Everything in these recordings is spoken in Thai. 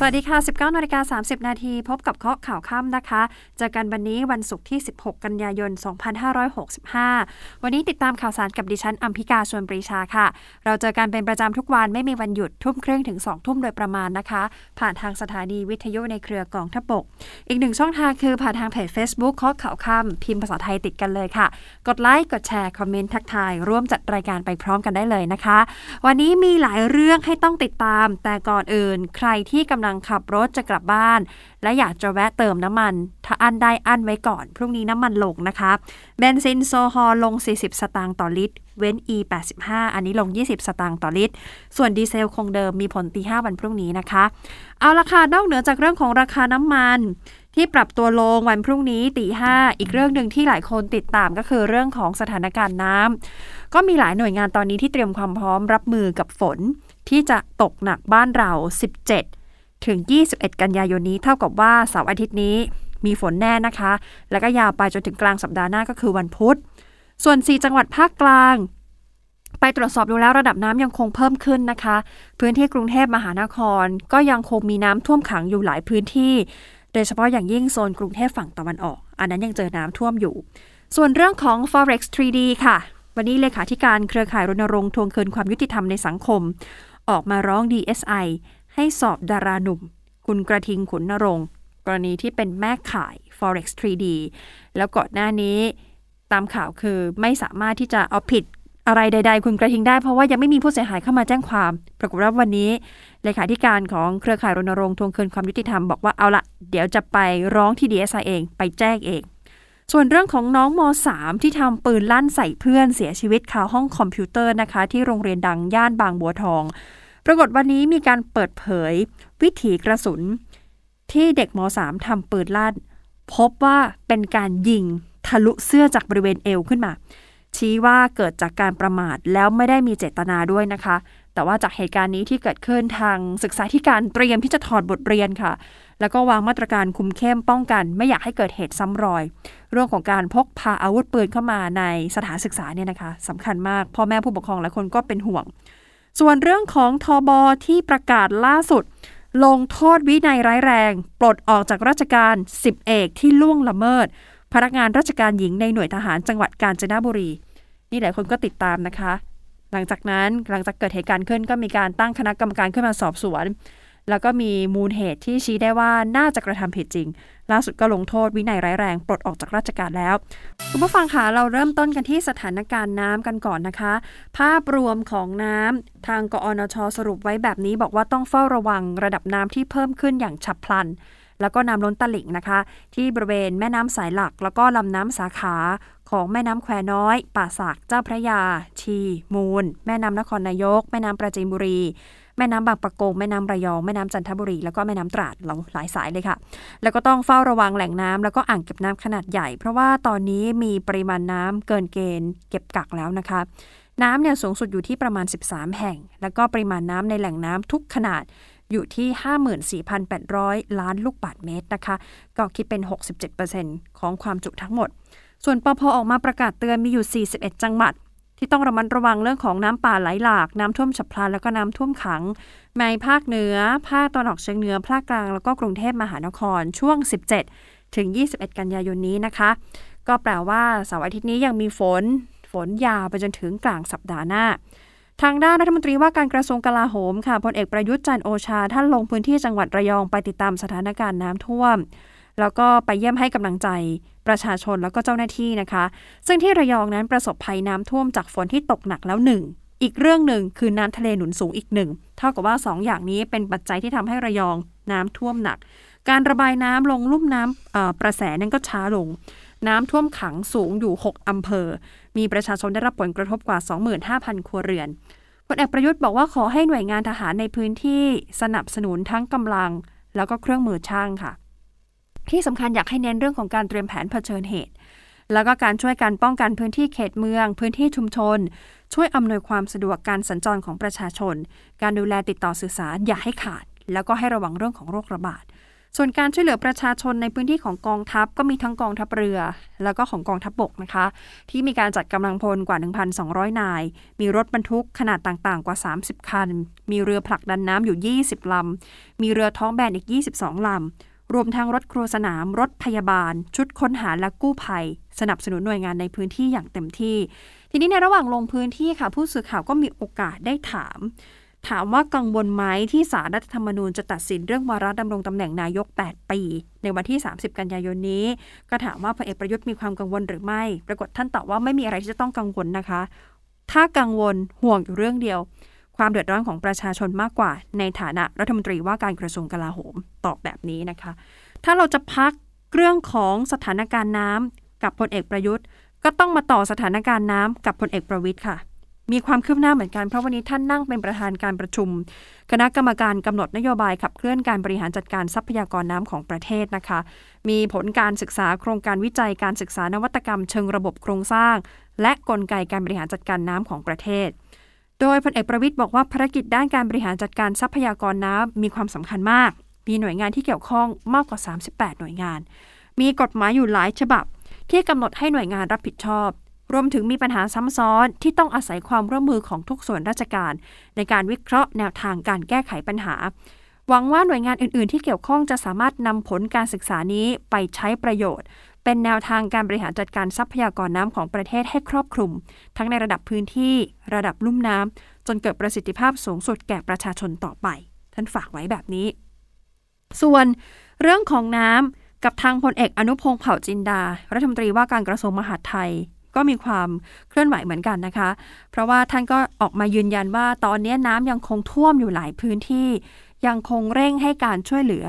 สวัสดีค่ะ 19นาฬิกา30 นาทีพบกับเคาะข่าวค่ำนะคะ เจอกันวันนี้วันศุกร์ที่ 16 กันยายน 2565 วันนี้ติดตามข่าวสารกับดิฉันอัมพิกาชวนปรีชาค่ะ เราเจอกันเป็นประจำทุกวันไม่มีวันหยุดทุ่มครึ่งถึง 2 ทุ่มโดยประมาณนะคะ ผ่านทางสถานีวิทยุในเครือกองทพบก อีกหนึ่งช่องทางคือผ่านทางเพจ Facebook เคาะข่าวค่ำพิมพ์ภาษาไทยติดกันเลยค่ะ กดไลค์กดแชร์คอมเมนต์ทักทายร่วมจัดรายการไปพร้อมกันได้เลยนะคะ วันนี้มีหลายเรื่องให้ต้องติดตาม แต่ก่อนอื่น ใครที่กำลังขับรถจะกลับบ้าน และอยากจะแวะเติมน้ำมัน ถ้าอั้นได้อั้นไว้ก่อน พรุ่งนี้น้ำมันลงนะคะเบนซินโซฮอลลง 40 สตางค์ต่อลิตร เว้น E 85 อันนี้ลง 20 สตางค์ต่อลิตร ส่วนดีเซลคงเดิมมีผลตี5วันพรุ่งนี้นะคะ เอาราคานอกเหนือจากเรื่องของราคาน้ำมันที่ปรับตัวลงวันพรุ่งนี้ตีห้าอีกเรื่องหนึ่งที่หลายคนติดตามก็คือเรื่องของสถานการณ์น้ำก็มีหลายหน่วยงานตอนนี้ที่เตรียมความพร้อมรับมือกับฝน ที่จะตกหนักบ้านเรา 17 ถึง 21 กันยายนนี้เท่ากับว่าเสาร์อาทิตย์นี้มีฝนแน่นะคะ แล้วก็ยาวไปจนถึงกลางสัปดาห์หน้าก็คือวันพุธ ส่วน 4 จังหวัดภาคกลาง ไปตรวจสอบดูแล้วระดับน้ำยังคงเพิ่มขึ้นนะคะ พื้นที่กรุงเทพมหานคร ก็ยังคงมีน้ำท่วมขังอยู่หลายพื้นที่ โดยเฉพาะอย่างยิ่งโซนกรุงเทพฝั่งตะวันออก อันนั้นยังเจอน้ำท่วมอยู่ ส่วนเรื่องของ forex 3D ค่ะ วันนี้เลขาธิการเครือข่ายรณรงค์ทวงคืนความยุติธรรมในสังคม ออกมาร้อง DSI ให้สอบดาราหนุ่ม คุณกระทิงขุนนรงค์กรณีที่เป็นแม่ขาย forex 3D แล้วก่อนหน้านี้ตามข่าวคือไม่สามารถที่จะเอาผิดอะไรใด ๆ คุณกระทิงได้เพราะว่ายังไม่มีผู้เสียหายเข้ามาแจ้งความ ปรากฏว่าวันนี้เลขาธิการของเครือข่ายรณรงค์ทวงคืนความยุติธรรมบอกว่าเอาละเดี๋ยวจะไปร้องที่ DSI เองไปแจ้งเอง ส่วนเรื่องของน้องม .3 ที่ทำปืนลั่นใส่เพื่อนเสียชีวิตคาห้องคอมพิวเตอร์นะคะ ที่โรงเรียนดังย่านบางบัวทอง ปรากฏวันนี้มีการเปิดเผย วิถีกระสุน ที่เด็กม .3 ทำปืนลั่น พบว่าเป็นการยิงทะลุเสื้อจากบริเวณเอวขึ้นมา ชี้ว่าเกิดจากการประมาทแล้วไม่ได้มีเจตนาด้วยนะคะ แต่ว่าจากเหตุการณ์นี้ที่เกิดขึ้นทางศึกษาธิการเตรียมที่จะถอดบทเรียนค่ะ แล้วก็วางมาตรการคุมเข้มป้องกัน ไม่อยากให้เกิดเหตุซ้ำรอย เรื่องของการพกพาอาวุธปืนเข้ามาในสถานศึกษาเนี่ยนะคะสำคัญมากพ่อแม่ผู้ปกครองหลายคนก็เป็นห่วง ส่วนเรื่องของทอบอที่ประกาศล่าสุด ลงโทษวินัยร้ายแรง ปลดออกจากราชการ10เอกที่ล่วงละเมิด พนักงานราชการหญิงในหน่วยทหารจังหวัดกาญจนบุรี นี่หลายคนก็ติดตามนะคะ หลังจากนั้นหลังจากเกิดเหตุการณ์ขึ้นก็มีการตั้งคณะกรรมการขึ้นมาสอบสวน แล้วก็มีมูลเหตุที่ชี้ได้ว่าน่าจะกระทำผิดจริง ล่าสุดก็ลงโทษวินัยร้ายแรงปลดออกจากราชการแล้ว คุณผู้ฟังคะเราเริ่มต้นกันที่สถานการณ์น้ำกันก่อนนะคะ ภาพรวมของน้ำทางกอนชสรุปไว้แบบนี้บอกว่าต้องเฝ้าระวังระดับน้ำที่เพิ่มขึ้นอย่างฉับพลันแล้วก็น้ำล้นตลิ่งนะคะ ที่บริเวณแม่น้ำสายหลัก แล้วก็ลำน้ำสาขาของแม่น้ำแควน้อย ป่าสักเจ้าพระยา ชี มูล แม่น้ำนครนายก แม่น้ำประจินบุรี แม่น้ำบางปะกง แม่น้ำระยอง แม่น้ำจันทบุรี แล้วก็แม่น้ำตราดเราหลายสายเลยค่ะ แล้วก็ต้องเฝ้าระวังแหล่งน้ำแล้วก็อ่างเก็บน้ำขนาดใหญ่ เพราะว่าตอนนี้มีปริมาณน้ำเกินเกณฑ์ เก็บกักแล้วนะคะน้ำเนี่ยสูงสุดอยู่ที่ประมาณ 13 แห่ง แล้วก็ปริมาณน้ำในแหล่งน้ำทุกขนาดอยู่ที่ 54,800 ล้านลูกบาศก์เมตรนะคะ ก็คิดเป็น 67%ของความจุทั้งหมด ส่วนปพออกมาประกาศเตือนมีอยู่ 41 จังหวัด ที่ต้องระมัดระวังเรื่องของน้ำป่าไหลหลาก น้ำท่วมฉับพลันแล้วก็น้ำท่วมขัง ในภาคเหนือ ภาคตะวันออกเฉียงเหนือ ภาคกลางแล้วก็กรุงเทพมหานครช่วง 17 ถึง 21 กันยายนนี้นะคะ ก็แปลว่าเสาร์อาทิตย์นี้ยังมีฝน ฝนยาวไปจนถึงกลางสัปดาห์หน้า ทางด้านรัฐมนตรีว่าการกระทรวงกลาโหมค่ะพลเอกประยุทธ์จันโอชาท่านลงพื้นที่จังหวัดระยองไปติดตามสถานการณ์น้ำท่วม แล้วก็ไปเยี่ยมให้กำลังใจ ประชาชนแล้วก็เจ้าหน้าที่นะคะ ซึ่งที่ระยองนั้นประสบภัยน้ำท่วมจากฝนที่ตกหนักแล้วหนึ่งอีกเรื่องหนึ่งคือน้ำทะเลหนุนสูงอีกหนึ่งเท่ากับว่า2อย่างนี้เป็นปัจจัยที่ทำให้ระยองน้ำท่วมหนัก การระบายน้ำลงลุ่มน้ำประแสนั้นก็ช้าลง น้ำท่วมขังสูงอยู่ 6 อำเภอ มีประชาชนได้รับผลกระทบกว่า 25,000 ครัวเรือนพลเอกประยุทธ์บอกว่าขอให้หน่วยงานทหารในพื้นที่สนับสนุนทั้งกำลัง แล้วก็เครื่องมือช่างค่ะ ที่สำคัญอยากให้เน้นเรื่องของการเตรียมแผนเผชิญเหตุ แล้วก็การช่วยการป้องกันพื้นที่เขตเมือง พื้นที่ชุมชน ช่วยอำนวยความสะดวกการสัญจรของประชาชน การดูแลติดต่อสื่อสารอย่าให้ขาด แล้วก็ให้ระวังเรื่องของโรคระบาด ส่วนการช่วยเหลือประชาชนในพื้นที่ของกองทัพก็มีทั้งกองทัพเรือ แล้วก็ของกองทัพบบกนะคะ ที่มีการจัดกำลังพลกว่า 1,200 นาย มีรถบรรทุกขนาดต่างๆ กว่า 30 คัน มีเรือผลักดันน้ำอยู่ 20ลำมีเรือท้องแบนอีก 22ลำ รวมทั้งรถครัวสนาม รถพยาบาล ชุดค้นหาและกู้ภัย สนับสนุนหน่วยงานในพื้นที่อย่างเต็มที่ ทีนี้ในระหว่างลงพื้นที่ค่ะ ผู้สื่อข่าวก็มีโอกาสได้ถาม ถามว่ากังวลไหมที่สารรัฐธรรมนูญจะตัดสินเรื่องวาระดำรงตำแหน่งนายก 8 ปี ในวันที่ 30 กันยายนนี้ ก็ถามว่าพลเอกประยุทธ์มีความกังวลหรือไม่ ปรากฏท่านตอบว่าไม่มีอะไรที่จะต้องกังวลนะคะ ถ้ากังวลห่วงอยู่เรื่องเดียว ความเดือดร้อนของประชาชนมากกว่า ในฐานะรัฐมนตรีว่าการกระทรวงกลาโหมตอบแบบนี้นะคะ ถ้าเราจะพักเรื่องของสถานการณ์น้ำกับพลเอกประยุทธ์ ก็ต้องมาต่อสถานการณ์น้ำกับพลเอกประวิทย์ค่ะ มีความคืบหน้าเหมือนกันเพราะวันนี้ท่านนั่งเป็นประธานการประชุม คณะกรรมการกำหนดนโยบายขับเคลื่อนการบริหารจัดการทรัพยากรน้ำของประเทศนะคะ มีผลการศึกษาโครงการวิจัยการศึกษานวัตกรรม เชิงระบบโครงสร้าง และกลไกการบริหารจัดการน้ำของประเทศ โดยพลเอกประวิทย์บอกว่าภารกิจด้านการบริหารจัดการทรัพยากรน้ำมีความสำคัญมาก มีหน่วยงานที่เกี่ยวข้องมากกว่า 38 หน่วยงาน มีกฎหมายอยู่หลายฉบับ ที่กำหนดให้หน่วยงานรับผิดชอบ รวมถึงมีปัญหาซ้ำซ้อนที่ต้องอาศัยความร่วมมือของทุกส่วนราชการ ในการวิเคราะห์แนวทางการแก้ไขปัญหา หวังว่าหน่วยงานอื่น ๆ ที่เกี่ยวข้องจะสามารถนำผลการศึกษานี้ไปใช้ประโยชน์ เป็นแนวทางการบริหารจัดการทรัพยากรน้ำของประเทศให้ครอบคลุม ทั้งในระดับพื้นที่ระดับลุ่มน้ำจนเกิดประสิทธิภาพสูงสุดแก่ประชาชนต่อไป ท่านฝากไว้แบบนี้ ส่วนเรื่องของน้ำกับทางพลเอกอนุพงศ์เผ่าจินดา รัฐมนตรีว่าการกระทรวงมหาดไทยก็มีความเคลื่อนไหวเหมือนกันนะคะ เพราะว่าท่านก็ออกมายืนยันว่าตอนนี้น้ำยังคงท่วมอยู่หลายพื้นที่ ยังคงเร่งให้การช่วยเหลือ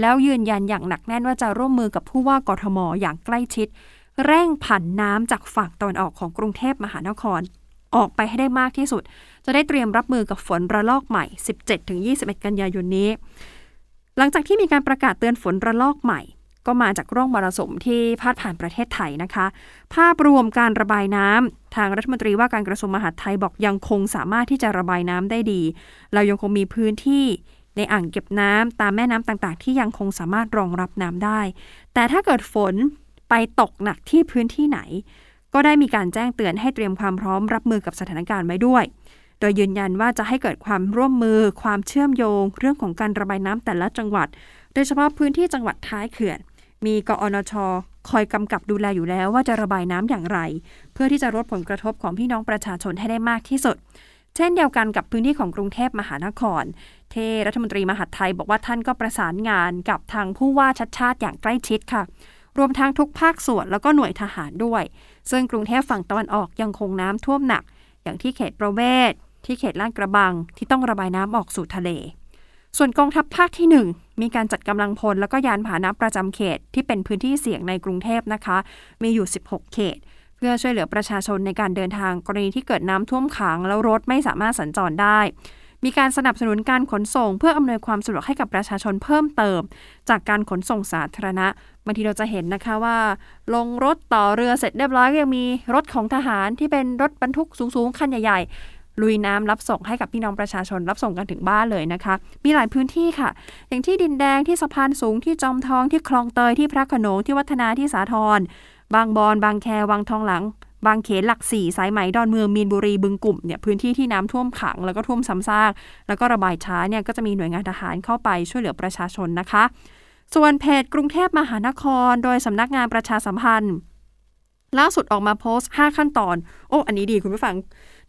แล้วยืนยันอย่างหนักแน่นว่าจะร่วมมือกับผู้ว่ากทมอย่างใกล้ชิด เร่งผันน้ำจากฝั่งตะวันออกของกรุงเทพมหานคร ออกไปให้ได้มากที่สุด จะได้เตรียมรับมือกับฝนระลอกใหม่ 17-21 กันยายนนี้ หลังจากที่มีการประกาศเตือนฝนระลอกใหม่ก็มาจากร่องมรสุมที่พาดผ่านประเทศไทยนะคะ ภาพรวมการระบายน้ำทางรัฐมนตรีว่าการกระทรวงมหาดไทยบอกยังคงสามารถที่จะระบายน้ำได้ดี เรายังคงมีพื้นที่ ในอ่างเก็บน้ำตามแม่น้ำต่างๆ ที่ยังคงสามารถรองรับน้ำได้ แต่ถ้าเกิดฝนไปตกหนักที่พื้นที่ไหน ก็ได้มีการแจ้งเตือนให้เตรียมความพร้อมรับมือกับสถานการณ์ไว้ด้วย โดยยืนยันว่าจะให้เกิดความร่วมมือ ความเชื่อมโยง เรื่องของการระบายน้ำแต่ละจังหวัด โดยเฉพาะพื้นที่จังหวัดท้ายเขื่อน มีกอนช คอยกำกับดูแลอยู่แล้วว่าจะระบายน้ำอย่างไร เพื่อที่จะลดผลกระทบของพี่น้องประชาชนให้ได้มากที่สุดเช่นเดียวกันกับพื้นที่ของกรุงเทพมหานคร เทรัฐมนตรีมหาดไทย บอกว่าท่านก็ประสานงานกับทางผู้ว่าชัดชาติอย่างใกล้ชิดค่ะ รวมทั้งทุกภาคส่วนแล้วก็หน่วยทหารด้วย ซึ่งกรุงเทพฝั่งตะวันออกยังคงน้ำท่วมหนัก อย่างที่เขตประเวศที่เขตลาดกระบังที่ต้องระบายน้ำออกสู่ทะเล ส่วนกองทัพภาคที่ 1 มีการจัดกำลังพลแล้วก็ยานพาหนะประจำเขตที่เป็นพื้นที่เสี่ยงในกรุงเทพนะคะ มีอยู่ 16 เขต เพื่อช่วยเหลือประชาชนในการเดินทางกรณีที่เกิดน้ำท่วมขังแล้วรถไม่สามารถสัญจรได้ มีการสนับสนุนการขนส่ง เพื่ออำนวยความสะดวกให้กับประชาชนเพิ่มเติม จากการขนส่งสาธารณะบางทีเราจะเห็นนะคะว่า ลงรถต่อเรือเสร็จเรียบร้อยก็ยังมีรถของทหารที่เป็นรถบรรทุกสูงๆคันใหญ่ๆลุยน้ำรับส่งให้กับพี่น้องประชาชนรับส่งกันถึงบ้านเลยนะคะ มีหลายพื้นที่ค่ะ อย่างที่ดินแดงที่สะพานสูงที่จอมทองที่คลองเตยที่พระขนงที่วัฒนาที่สาทรบางบอนบางแควังทองหลัง บางเขนหลักสี่สายไหมดอนเมืองมีนบุรีบึงกลุ่มเนี่ยพื้นที่ที่น้ำท่วมขังแล้วก็ท่วมซ้ำซากแล้วก็ระบายช้าเนี่ยก็จะมีหน่วยงานทหารเข้าไปช่วยเหลือประชาชนนะคะ ส่วนเพจกรุงเทพมหานคร โดยสำนักงานประชาสัมพันธ์ ล่าสุดออกมาโพสต์ 5 ขั้นตอน โอ้ อันนี้ดีคุณผู้ฟัง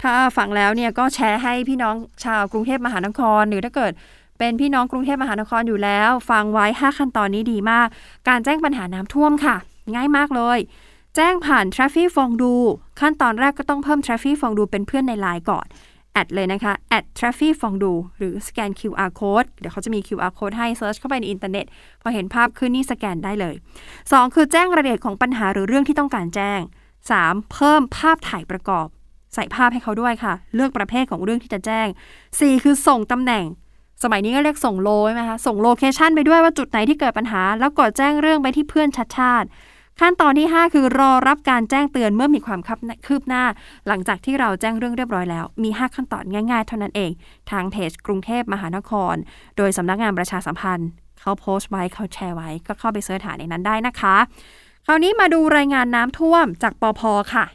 ถ้าฟังแล้วเนี่ยก็แชร์ให้พี่น้องชาวกรุงเทพมหานคร หรือถ้าเกิดเป็นพี่น้องกรุงเทพมหานครอยู่แล้ว ฟังไว้ 5 ขั้นตอนนี้ดีมาก การแจ้งปัญหาน้ำท่วมค่ะ ง่ายมากเลย แจ้งผ่าน Traffy Fondue ขั้นตอนแรกก็ต้องเพิ่ม Traffic ฟองดูเป็นเพื่อนในไลน์ก่อน แอดเลยนะคะแอด traffic ฟองดูหรือสแกน QR code เดี๋ยวเขาจะมี QR code ให้ search เข้าไปในอินเทอร์เน็ต พอเห็นภาพขึ้นนี่สแกนได้เลย 2 คือแจ้งรายละเอียดของปัญหาหรือเรื่องที่ต้องการแจ้ง 3. เพิ่มภาพถ่ายประกอบ ใส่ภาพให้เขาด้วยค่ะ เลือกประเภทของเรื่องที่จะแจ้ง 4 คือส่งตำแหน่ง สมัยนี้ก็เรียกส่งโลใช่ไหมคะ ส่งโลเคชันไปด้วยว่าจุดไหนที่เกิดปัญหา แล้วกดแจ้งเรื่องไปที่เพื่อนชัดชาติ ขั้นตอนที่ 5 คือรอรับการแจ้งเตือนเมื่อมีความคืบหน้า หลังจากที่เราแจ้งเรื่องเรียบร้อยแล้ว มี 5 ขั้นตอนง่ายๆ เท่านั้นเอง ทางเพจกรุงเทพมหานคร โดยสำนักงานประชาสัมพันธ์ เขาโพสต์ไว้เขาแชร์ไว้ ก็เข้าไปเสิร์ชหาในนั้นได้นะคะ คราวนี้มาดูรายงานน้ำท่วมจากปอพค่ะ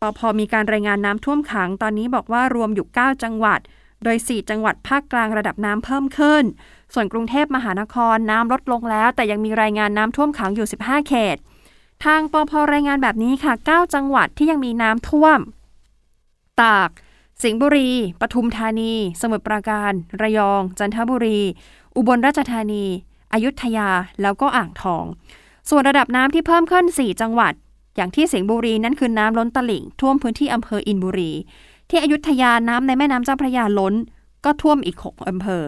ปอพมีการรายงานน้ำท่วมขัง ตอนนี้บอกว่ารวมอยู่ 9 จังหวัด โดย 4 จังหวัดภาคกลางระดับน้ำเพิ่มขึ้น ส่วนกรุงเทพมหานครน้ำลดลงแล้ว แต่ยังมีรายงานน้ำท่วมขังอยู่ 15 เขต ทางปพรายงานแบบนี้ค่ะ 9 จังหวัดที่ยังมีน้ำท่วม ตาก สิงห์บุรี ปทุมธานี สมุทรปราการ ระยอง จันทบุรี อุบลราชธานี อยุธยา แล้วก็อ่างทอง ส่วนระดับน้ำที่เพิ่มขึ้น 4 จังหวัด อย่างที่สิงห์บุรีนั่นคือน้ำล้นตลิ่ง ท่วมพื้นที่อำเภออินบุรี ที่อยุธยาน้ำในแม่น้ำเจ้าพระยาล้นก็ท่วมอีก 6 อำเภอ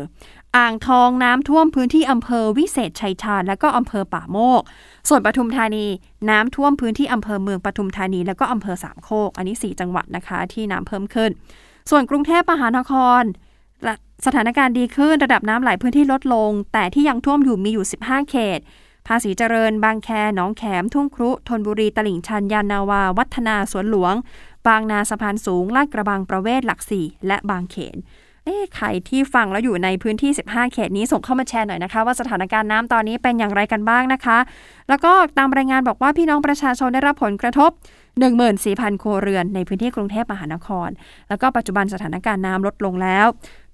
อ่างทองน้ำท่วมพื้นที่อำเภอวิเศษชัยชาญและก็อำเภอป่าโมก ส่วนปทุมธานีน้ำท่วมพื้นที่อำเภอเมืองปทุมธานี แล้วก็อำเภอสามโคก อันนี้ 4 จังหวัดนะคะที่น้ำเพิ่มขึ้น ส่วนกรุงเทพมหานครสถานการณ์ดีขึ้นระดับน้ำไหลพื้นที่ลดลง แต่ที่ยังท่วมอยู่มีอยู่ 15 เขต ภาษีเจริญ บางแคหนองแขม ทุ่งครุธนบุรี ตลิ่งชัน ยานนาวา วัฒนาสวนหลวง บางนาสะพานสูง ลาดกระบังประเวศหลักสี่และบางเขน เอ๊ะใครที่ฟังแล้วอยู่ในพื้นที่ 15 เขตนี้ส่งเข้ามาแชร์หน่อยนะคะ ว่าสถานการณ์น้ำตอนนี้เป็นอย่างไรกันบ้างนะคะ แล้วก็ตามรายงานบอกว่าพี่น้องประชาชนได้รับผลกระทบ 14,000 ครัวเรือนในพื้นที่กรุงเทพมหานคร แล้วก็ปัจจุบันสถานการณ์น้ำลดลงแล้ว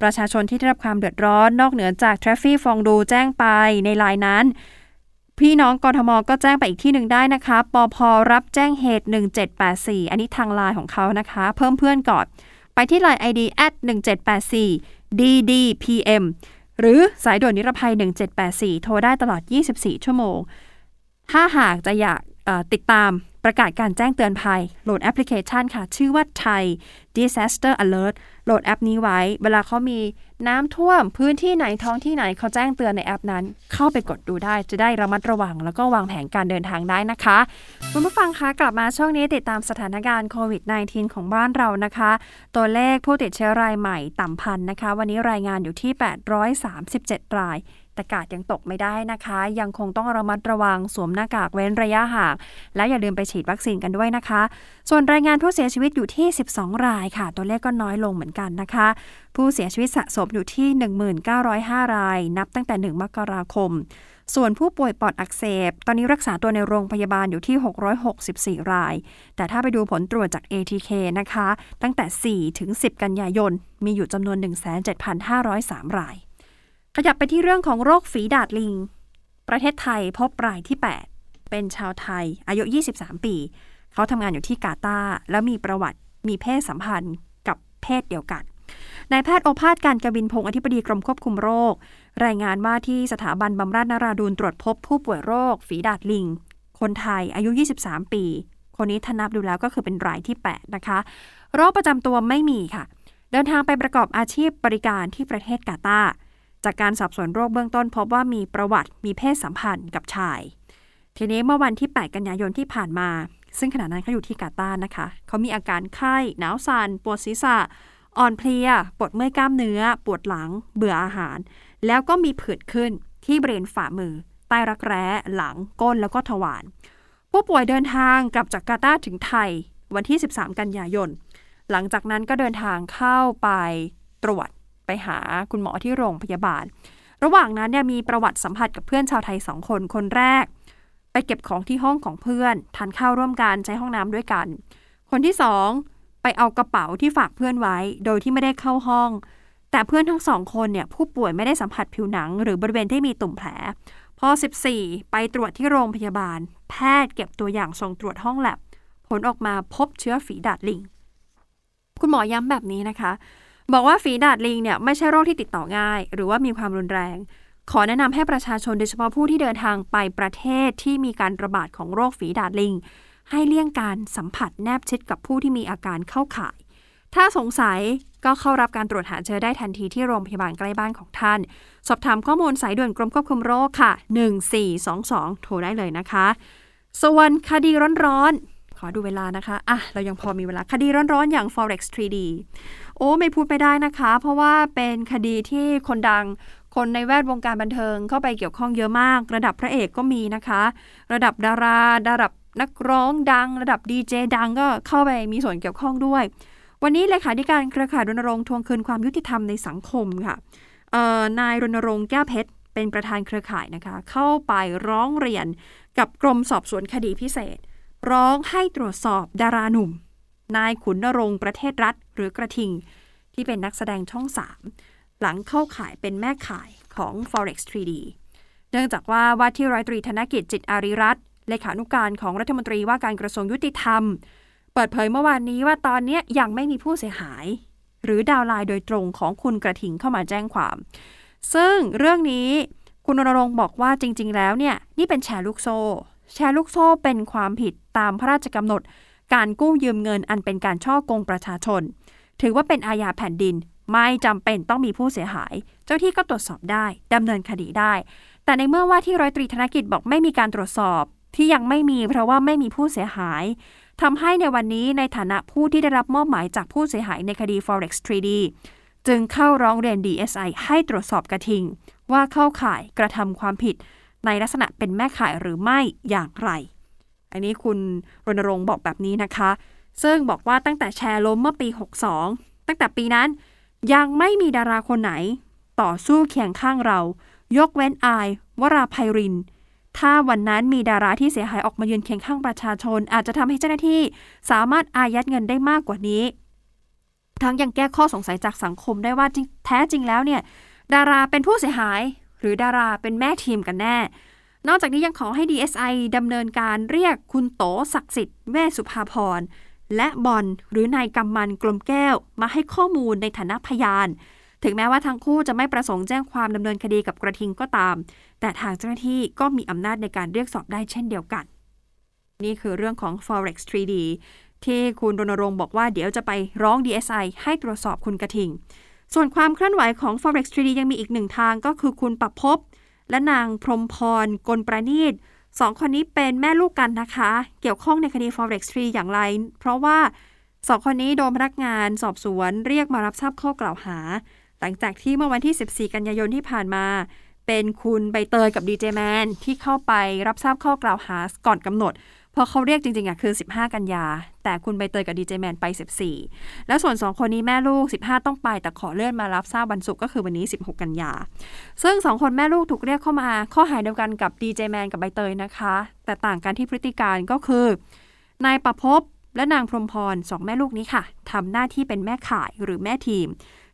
ประชาชนที่ได้รับความเดือดร้อน นอกเหนือจากทราฟฟี่ฟองดูแจ้งไปในไลน์นั้นพี่น้องกทมก็แจ้งไปอีกที่หนึ่งได้นะคะ ปอพรับแจ้งเหตุ 1784 อันนี้ทางไลน์ของเขานะคะ เพิ่มเพื่อนก่อน ที่ไลน์ ID at 1784 ddpm หรือสายด่วนนิรภัย 1784 โทรได้ตลอด 24 ชั่วโมง ถ้าหากจะอยากติดตาม ประกาศการแจ้งเตือนภัย โหลดแอปพลิเคชันค่ะ ชื่อว่าไทย Disaster Alert โหลดแอปนี้ไว้ เวลาเขามีน้ำท่วมพื้นที่ไหนท้องที่ไหนเขาแจ้งเตือนในแอปนั้น เข้าไปกดดูได้จะได้ระมัดระวัง แล้วก็วางแผนการเดินทางได้นะคะ คุณผู้ฟังคะกลับมาช่วงนี้ติดตามสถานการณ์โควิด -19 ของบ้านเรานะคะ ตัวเลขผู้ติดเชื้อรายใหม่ต่ำพันนะคะ วันนี้รายงานอยู่ที่ 837 ราย แต่กาดยังตกไม่ได้นะคะ ยังคงต้องระมัดระวังสวมหน้ากากเว้นระยะห่าง และอย่าลืมไปฉีดวัคซีนกันด้วยนะคะ ส่วนรายงานผู้เสียชีวิตอยู่ที่ 12 รายค่ะ ตัวเลขก็น้อยลงเหมือนกันนะคะ ผู้เสียชีวิตสะสมอยู่ที่ 1905 ราย นับตั้งแต่ 1 มกราคม ส่วนผู้ป่วยปอดอักเสบ ตอนนี้รักษาตัวในโรงพยาบาลอยู่ที่ 664 ราย แต่ถ้าไปดูผลตรวจจาก ATK นะคะ ตั้งแต่ 4 ถึง 10 กันยายน มีอยู่จำนวน 17,503 ราย ขยับไปที่เรื่องของโรคฝีดาดลิง ประเทศไทยพบรายที่ 8 เป็นชาวไทย อายุ 23 ปี เขาทำงานอยู่ที่กาตาร์แล้วมีประวัติมีเพศสัมพันธ์กับเพศเดียวกันนายแพทย์โอภาสการกบินพงศ์อธิบดีกรมควบคุมโรค รายงานว่าที่สถาบันบำราศนาราดูนตรวจพบผู้ป่วยโรค ฝีดาดลิง คนไทยอายุ 23 ปี คนนี้ทนับดูแล้วก็คือเป็นรายที่ 8 นะคะ โรคประจำตัวไม่มีค่ะ เดินทางไปประกอบอาชีพบริการที่ประเทศกาตาร์ จากการสอบสวนโรคเบื้องต้นพบว่ามีประวัติมีเพศสัมพันธ์กับชาย ทีนี้เมื่อวันที่ 8 กันยายนที่ผ่านมา ซึ่งขณะนั้นเขาอยู่ที่กาตาร์นะคะ เขามีอาการไข้ หนาวสัน่นปวดศีรษะ อ่อนเพลีย ปวดเมื่อยกล้ามเนื้อ ปวดหลัง เบื่ออาหาร แล้วก็มีผื่นขึ้นที่บริเวณฝ่ามือ ใต้รักแร้ หลัง ก้น แล้วก็ทวาร ผู้ป่วยเดินทางกลับจากกาตาร์ถึงไทย วันที่ 13 กันยายน หลังจากนั้นก็เดินทางเข้าไปตรวจ ไปหาคุณหมอที่โรงพยาบาล ระหว่างนั้นเนี่ยมีประวัติสัมผัสกับเพื่อนชาวไทยสองคน คนแรก ไปเก็บของที่ห้องของเพื่อน ทานข้าวร่วมกันใช้ห้องน้ำด้วยกัน คนที่สองไปเอากระเป๋าที่ฝากเพื่อนไว้ โดยที่ไม่ได้เข้าห้อง แต่เพื่อนทั้งสองคนเนี่ยผู้ป่วยไม่ได้สัมผัสผิวหนัง หรือบริเวณที่มีตุ่มแผลพอ 14 ไปตรวจที่โรงพยาบาล แพทย์เก็บตัวอย่างส่งตรวจห้องแลบ ผลออกมาพบเชื้อฝีดาดลิง คุณหมอย้ำแบบนี้นะคะ บอกว่าฝีดาดลิงเนี่ยไม่ใช่โรคที่ติดต่อง่าย หรือว่ามีความรุนแรง ขอแนะนำให้ประชาชนโดยเฉพาะผู้ที่เดินทางไปประเทศที่มีการระบาดของโรคฝีดาดลิง ให้เลี่ยงการสัมผัสแนบชิดกับผู้ที่มีอาการเข้าข่าย ถ้าสงสัยก็เข้ารับการตรวจหาเชื้อได้ทันทีที่โรงพยาบาลใกล้บ้านของท่าน สอบถามข้อมูลสายด่วนกรมควบคุมโรคค่ะ 1422 โทรได้เลยนะคะ ส่วนคดีร้อนๆ ขอดูเวลานะคะ อะ เรายังพอมีเวลา คดีร้อนๆ อย่าง forex 3D โอ้ ไม่พูดไปได้นะคะ เพราะว่าเป็นคดีที่คนดัง คนในแวดวงการบันเทิงเข้าไปเกี่ยวข้องเยอะมาก ระดับพระเอกก็มีนะคะ ระดับดารา ระดับนักร้องดัง ระดับดีเจดังก็เข้าไปมีส่วนเกี่ยวข้องด้วย วันนี้เลขาธิการเครือข่ายรณรงค์ทวงคืนความยุติธรรมในสังคมค่ะนายรณรงค์แก้วเพชรเป็นประธานเครือข่ายนะคะ เข้าไปร้องเรียนกับกรมสอบสวนคดีพิเศษ ร้องให้ตรวจสอบดาราหนุ่ม นายขุนนรงประเทศรัฐหรือกระทิง ที่เป็นนักแสดงช่อง 3 หลังเข้าขายเป็นแม่ขายของ Forex 3D เนื่องจากว่าว่าที่ร้อยตรีธนกิจจิตอาริรัตเลขานุการของรัฐมนตรีว่าการกระทรวงยุติธรรม เปิดเผยเมื่อวานนี้ว่าตอนนี้ยังไม่มีผู้เสียหาย หรือดาวไลน์โดยตรงของคุณกระทิงเข้ามาแจ้งความ ซึ่งเรื่องนี้คุณรณรงค์บอกว่าจริง ๆ แล้วเนี่ยนี่เป็นแชร์ลูกโซ่ แชร์ลูกโซ่เป็นความผิดตามพระราชกำหนด การกู้ยืมเงินอันเป็นการช่อกงประชาชน ถือว่าเป็นอาญาแผ่นดิน ไม่จำเป็นต้องมีผู้เสียหาย เจ้าที่ก็ตรวจสอบได้ดำเนินคดีได้ แต่ในเมื่อว่าที่ร้อยตรีธนกิจบอกไม่มีการตรวจสอบที่ยังไม่มีเพราะว่าไม่มีผู้เสียหายทำให้ในวันนี้ในฐานะผู้ที่ได้รับมอบหมายจากผู้เสียหายในคดี Forex 3D จึงเข้าร้องเรียน DSI ให้ตรวจสอบกระทิง ว่าเข้าข่ายกระทำความผิด ในลักษณะเป็นแม่ข่ายหรือไม่อย่างไร อันนี้คุณรณรงค์บอกแบบนี้นะคะ ซึ่งบอกว่าตั้งแต่แชร์ล้มเมื่อปี 62 ตั้งแต่ปีนั้น ยังไม่มีดาราคนไหน ต่อสู้เคียงข้างเรา ยกเว้นอายวราภัยริน ถ้าวันนั้นมีดาราที่เสียหายออกมายืนเคียงข้างประชาชน อาจจะทำให้เจ้าหน้าที่สามารถอายัดเงินได้มากกว่านี้ทั้งยังแก้ข้อสงสัยจากสังคมได้ว่าแท้จริงแล้วเนี่ย ดาราเป็นผู้เสียหาย หรือดาราเป็นแม่ทีมกันแน่ นอกจากนี้ยังขอให้ DSI ดำเนินการเรียกคุณโตศักดิ์สิทธิ์แม่สุภาพรและบอลหรือนายกำมันกลมแก้วมาให้ข้อมูลในฐานะพยาน ถึงแม้ว่าทั้งคู่จะไม่ประสงค์แจ้งความดำเนินคดีกับกระทิงก็ตาม แต่ทางเจ้าหน้าที่ก็มีอำนาจในการเรียกสอบได้เช่นเดียวกัน นี่คือเรื่องของ Forex 3D ที่คุณรณรงค์บอกว่าเดี๋ยวจะไปร้อง DSI ให้ตรวจสอบคุณกระทิง ส่วนความเคลื่อนไหวของ Forex 3D ยังมีอีกหนึ่งทางก็คือคุณประพบ และนางพรมพรกลประณีตสองคนนี้เป็นแม่ลูกกันนะคะ เกี่ยวข้องในคดี Forex 3 อย่างไร เพราะว่าสองคนนี้โดนพนักงานสอบสวนเรียกมารับทราบข้อกล่าวหา หลังจากที่เมื่อวันที่ 14 กันยายนที่ผ่านมา เป็นคุณใบเตยกับดีเจแมนที่เข้าไปรับทราบข้อกล่าวหาก่อนกำหนด เพราะเขาเรียกจริงๆอะคือ 15 กันยา แต่คุณใบเตยกับดีเจแมนไป 14 แล้วส่วน 2 คนนี้แม่ลูก 15 ต้องไป แต่ขอเลื่อนมารับทราบวันศุกร์ก็คือวันนี้ 16 กันยา ซึ่ง 2 คนแม่ลูกถูกเรียกเข้ามา ข้อหาเดียวกันกับดีเจแมนกับใบเตยนะคะ แต่ต่างกันที่พฤติการณ์ก็คือนายประพบและนางพรหมพรสองแม่ลูกนี้ค่ะทำหน้าที่เป็นแม่ขายหรือแม่ทีม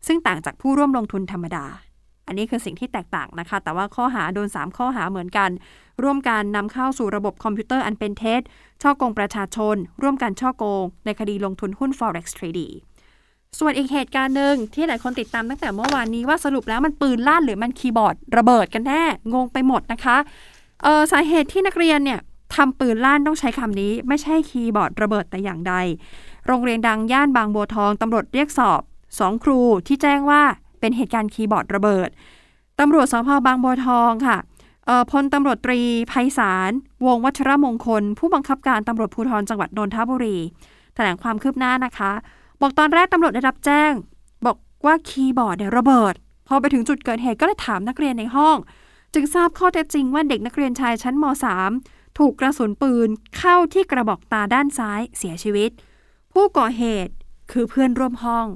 ซึ่งต่างจากผู้ร่วมลงทุนธรรมดา อันนี้คือสิ่งที่แตกต่างนะคะ แต่ว่าข้อหาโดน 3 ข้อหาเหมือนกัน ร่วมการนำเข้าสู่ระบบคอมพิวเตอร์อันเป็นเท็จ ฉ้อโกงประชาชน ร่วมกันฉ้อโกง ในคดีลงทุนหุ้น forex trading ส่วนอีกเหตุการณ์หนึ่งที่หลายคนติดตามตั้งแต่เมื่อวานนี้ว่าสรุปแล้วมันปืนลั่นหรือมันคีย์บอร์ดระเบิดกันแน่ งงไปหมดนะคะเออสาเหตุที่นักเรียนเนี่ยทำปืนลั่นต้องใช้คำนี้ ไม่ใช่คีย์บอร์ดระเบิดแต่อย่างใด โรงเรียนดังย่านบางบัวทองตำรวจเรียกสอบสองครูที่แจ้งว่า เป็นเหตุการณ์คีย์บอร์ดระเบิดตำรวจสภ.บางบัวทองค่ะพลตำรวจตรีไพศาลวงวัชรมงคล ผู้บังคับการตำรวจภูธรจังหวัดนนทบุรีแถลงความคืบหน้านะคะ บอกตอนแรกตำรวจได้รับแจ้ง บอกว่าคีย์บอร์ดเนี่ยระเบิด พอไปถึงจุดเกิดเหตุก็เลยถามนักเรียนในห้อง จึงทราบข้อเท็จจริงว่าเด็กนักเรียนชายชั้นม .3 ถูกกระสุนปืนเข้าที่กระบอกตาด้านซ้ายเสียชีวิต ผู้ก่อเหตุคือเพื่อนร่วมห้อง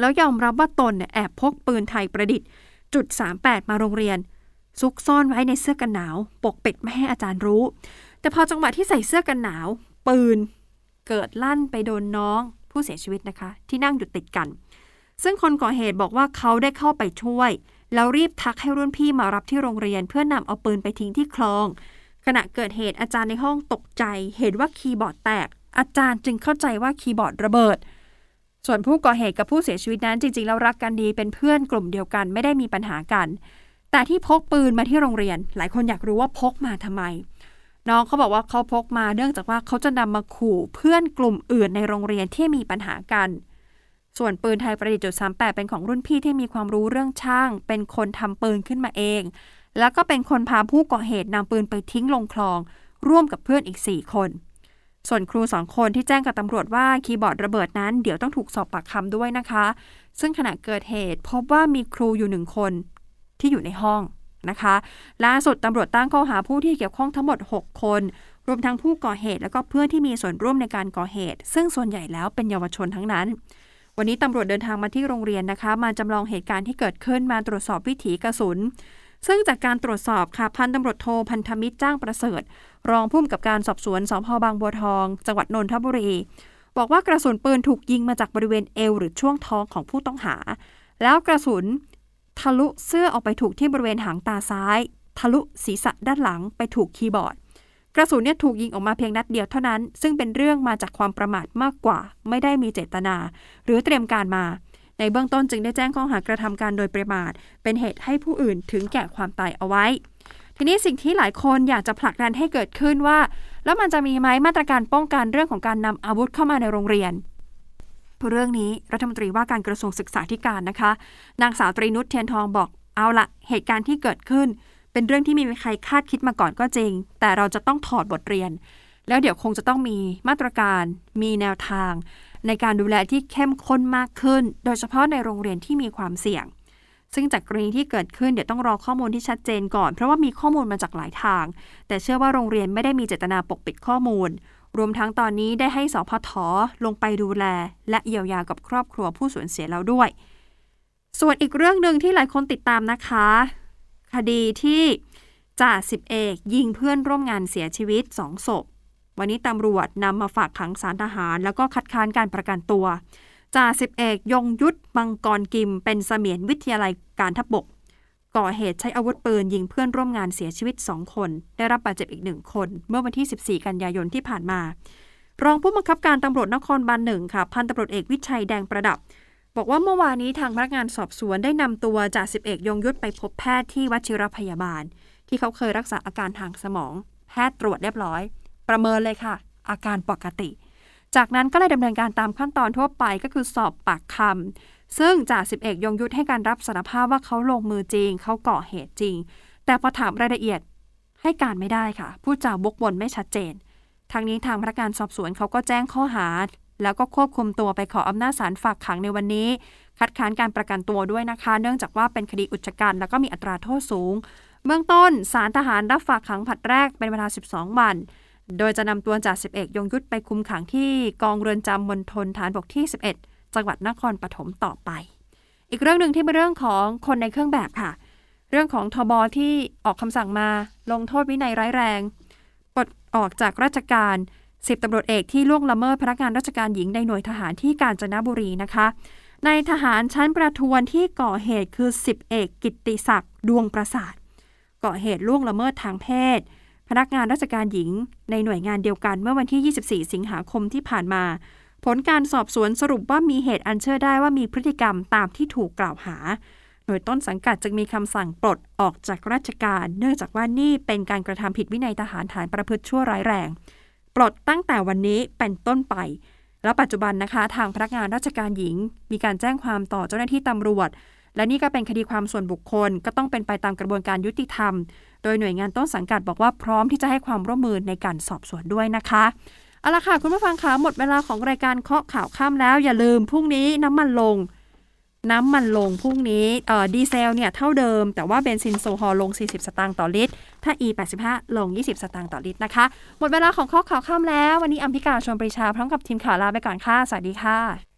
แล้วยอมรับว่าตนเนี่ยแอบพกปืนไทยประดิษฐ์จุด38 มาโรงเรียน ซุกซ่อนไว้ในเสื้อกันหนาว ปกปิดไม่ให้อาจารย์รู้ แต่พอจังหวะที่ใส่เสื้อกันหนาว ปืนเกิดลั่นไปโดนน้องผู้เสียชีวิตนะคะ ที่นั่งอยู่ติดกัน ซึ่งคนก่อเหตุบอกว่าเขาได้เข้าไปช่วย แล้วรีบทักให้รุ่นพี่มารับที่โรงเรียน เพื่อนำเอาปืนไปทิ้งที่คลอง ขณะเกิดเหตุอาจารย์ในห้องตกใจ เห็นว่าคีย์บอร์ดแตก อาจารย์จึงเข้าใจว่าคีย์บอร์ดระเบิด ส่วนผู้ก่อเหตุกับผู้เสียชีวิตนั้นจริงๆแล้วรักกันดีเป็นเพื่อนกลุ่มเดียวกันไม่ได้มีปัญหากัน แต่ที่พกปืนมาที่โรงเรียน หลายคนอยากรู้ว่าพกมาทำไม น้องเขาบอกว่าเขาพกมาเนื่องจากว่าเขาจะนำมาขู่เพื่อนกลุ่มอื่นในโรงเรียนที่มีปัญหากัน ส่วนปืนไทยประดิษฐ์จุดสามแปดเป็นของรุ่นพี่ที่มีความรู้เรื่องช่าง เป็นคนทำปืนขึ้นมาเอง แล้วก็เป็นคนพาผู้ก่อเหตุนำปืนไปทิ้งลงคลอง ร่วมกับเพื่อนอีก4คน ส่วนครูสองคนที่แจ้งกับตำรวจว่าคีย์บอร์ดระเบิดนั้นเดี๋ยวต้องถูกสอบปากคำด้วยนะคะ ซึ่งขณะเกิดเหตุพบว่ามีครูอยู่หนึ่งคนที่อยู่ในห้องนะคะล่าสุดตำรวจตั้งข้อหาผู้ที่เกี่ยวข้องทั้งหมด 6 คน รวมทั้งผู้ก่อเหตุ แล้วก็เพื่อนที่มีส่วนร่วมในการก่อเหตุ ซึ่งส่วนใหญ่แล้วเป็นเยาวชนทั้งนั้น วันนี้ตำรวจเดินทางมาที่โรงเรียนนะคะ มาจำลองเหตุการณ์ที่เกิดขึ้นมาตรวจสอบวิถีกระสุน ซึ่งจากการตรวจสอบค่ะพันตำรวจโทพันธมิตรจ้างประเสริฐ รองผู้กำกับการสอบสวนสพบางบัวทอง จังหวัดนนทบุรี บอกว่ากระสุนปืนถูกยิงมาจากบริเวณเอวหรือช่วงท้องของผู้ต้องหา แล้วกระสุนทะลุเสื้อออกไปถูกที่บริเวณหางตาซ้าย ทะลุศีรษะด้านหลังไปถูกคีย์บอร์ด กระสุนเนี่ยถูกยิงออกมาเพียงนัดเดียวเท่านั้น ซึ่งเป็นเรื่องมาจากความประมาทมากกว่า ไม่ได้มีเจตนา หรือเตรียมการมา ในเบื้องต้นจึงได้แจ้งข้อหากระทำการโดยประมาท เป็นเหตุให้ผู้อื่นถึงแก่ความตายเอาไว้ ทีนี้สิ่งที่หลายคนอยากจะผลักดันให้เกิดขึ้นว่า แล้วมันจะมีไหมมาตรการป้องกันเรื่องของการนำอาวุธเข้ามาในโรงเรียนเรื่องนี้รัฐมนตรีว่าการกระทรวงศึกษาธิการนะคะ นางสาวตรีนุชเทียนทองบอกเอาละเหตุการณ์ที่เกิดขึ้น เป็นเรื่องที่ไมมีใครคาดคิดมาก่อนก็จริง แต่เราจะต้องถอดบทเรียน แล้วเดี๋ยวคงจะต้องมีมาตรการ มีแนวทาง ในการดูแลที่เข้มข้นมากขึ้น โดยเฉพาะในโรงเรียนที่มีความเสี่ยง ซึ่งจากกรณีที่เกิดขึ้นเดี๋ยวต้องรอข้อมูลที่ชัดเจนก่อน เพราะว่ามีข้อมูลมาจากหลายทาง แต่เชื่อว่าโรงเรียนไม่ได้มีเจตนาปกปิดข้อมูล รวมทั้งตอนนี้ได้ให้สพทลงไปดูแล และเยียวยากับครอบครัวผู้สูญเสียแล้วด้วย ส่วนอีกเรื่องหนึ่งที่หลายคนติดตามนะคะ คดีที่จ่าสิบเอก ยิงเพื่อนร่วมงานเสียชีวิตสองศพ วันนี้ตำรวจนำมาฝากขังสารทหาร แล้วก็คัดค้านการประกันตัว จ่าสิบเอกยงยุทธมังกรกิม เป็นเสมียนวิทยาลัยการทัพบก ก่อเหตุใช้อาวุธปืนยิงเพื่อนร่วมงานเสียชีวิต 2 คน ได้รับบาดเจ็บอีกหนึ่งคน เมื่อวันที่ 14 กันยายนที่ผ่านมา รองผู้บังคับการตำรวจนครบาลหนึ่งค่ะ พันตำรวจเอกวิชัยแดงประดับ บอกว่าเมื่อวานนี้ทางพนักงานสอบสวนได้นำตัวจ่าสิบเอกยงยุทธไปพบแพทย์ที่วชิรพยาบาล ที่เขาเคยรักษาอาการทางสมอง แพทย์ตรวจเรียบร้อย ประเมินเลยค่ะ อาการปกติ จากนั้นก็เลยดำเนินการตามขั้นตอนทั่วไปก็คือสอบปากคำซึ่งจ่าสิบเอกยงยุทธให้การรับสารภาพว่าเขาลงมือจริง เขาก่อเหตุจริง แต่พอถามรายละเอียดให้การไม่ได้ค่ะพูดจาวกวนไม่ชัดเจน ทางนี้ทางพนักงานสอบสวนเขาก็แจ้งข้อหา แล้วก็ควบคุมตัวไปขออำนาจศาลฝากขังในวันนี้ คัดค้านการประกันตัวด้วยนะคะ เนื่องจากว่าเป็นคดีอุจจการแล้วก็มีอัตราโทษสูง เบื้องต้นศาลทหารรับฝากขังผัดแรกเป็นเวลา 12 วัน โดยจะนำตัวจ่าสิบเอกยงยุทธไปคุมขังที่กองเรือนจำมณฑลฐานบกที่ 11 จังหวัดนครปฐมต่อไป อีกเรื่องหนึ่งที่เป็นเรื่องของคนในเครื่องแบบค่ะ เรื่องของทบที่ออกคำสั่งมาลงโทษวินัยร้ายแรงปลดออกจากราชการสิบตำรวจเอกที่ล่วงละเมิดพนักงานราชการหญิงในหน่วยทหารที่กาญจนบุรีนะคะ ในทหารชั้นประทวนที่ก่อเหตุคือสิบเอกกิตติศักดิ์ดวงประสาทก่อเหตุล่วงละเมิดทางเพศ พนักงานราชการหญิง ในหน่วยงานเดียวกันเมื่อวันที่ 24 สิงหาคมที่ผ่านมา ผลการสอบสวนสรุปว่ามีเหตุอันเชื่อได้ว่ามีพฤติกรรมตามที่ถูกกล่าวหาโดยต้นสังกัดจึงมีคำสั่งปลดออกจากราชการ เนื่องจากว่านี่เป็นการกระทำผิดวินัยทหารฐานประพฤติชั่วร้ายแรง ปลดตั้งแต่วันนี้เป็นต้นไป แล้วปัจจุบันนะคะทางพนักงานราชการหญิง มีการแจ้งความต่อเจ้าหน้าที่ตำรวจและนี่ก็เป็นคดีความส่วนบุคคลก็ต้องเป็นไปตามกระบวนการยุติธรรม โดยหน่วยงานต้นสังกัดบอกว่าพร้อมที่จะให้ความร่วมมือในการสอบสวนด้วยนะคะเอาละค่ะ คุณผู้ฟังคะหมดเวลาของรายการเคาะข่าวค่ำแล้ว อย่าลืมพรุ่งนี้น้ำมันลง น้ำมันลงพรุ่งนี้เอ่อดีเซลเนี่ยเท่าเดิม แต่ว่าเบนซินโซฮอลลง 40 สตางค์ต่อลิตร ถ้า E 85 ลง 20 สตางค์ต่อลิตรนะคะ หมดเวลาของเคาะข่าวค่ำแล้ว วันนี้อัมพิกาชวนปรีชาพร้อมกับทีมข่าวลาไปก่อนค่ะ สวัสดีค่ะ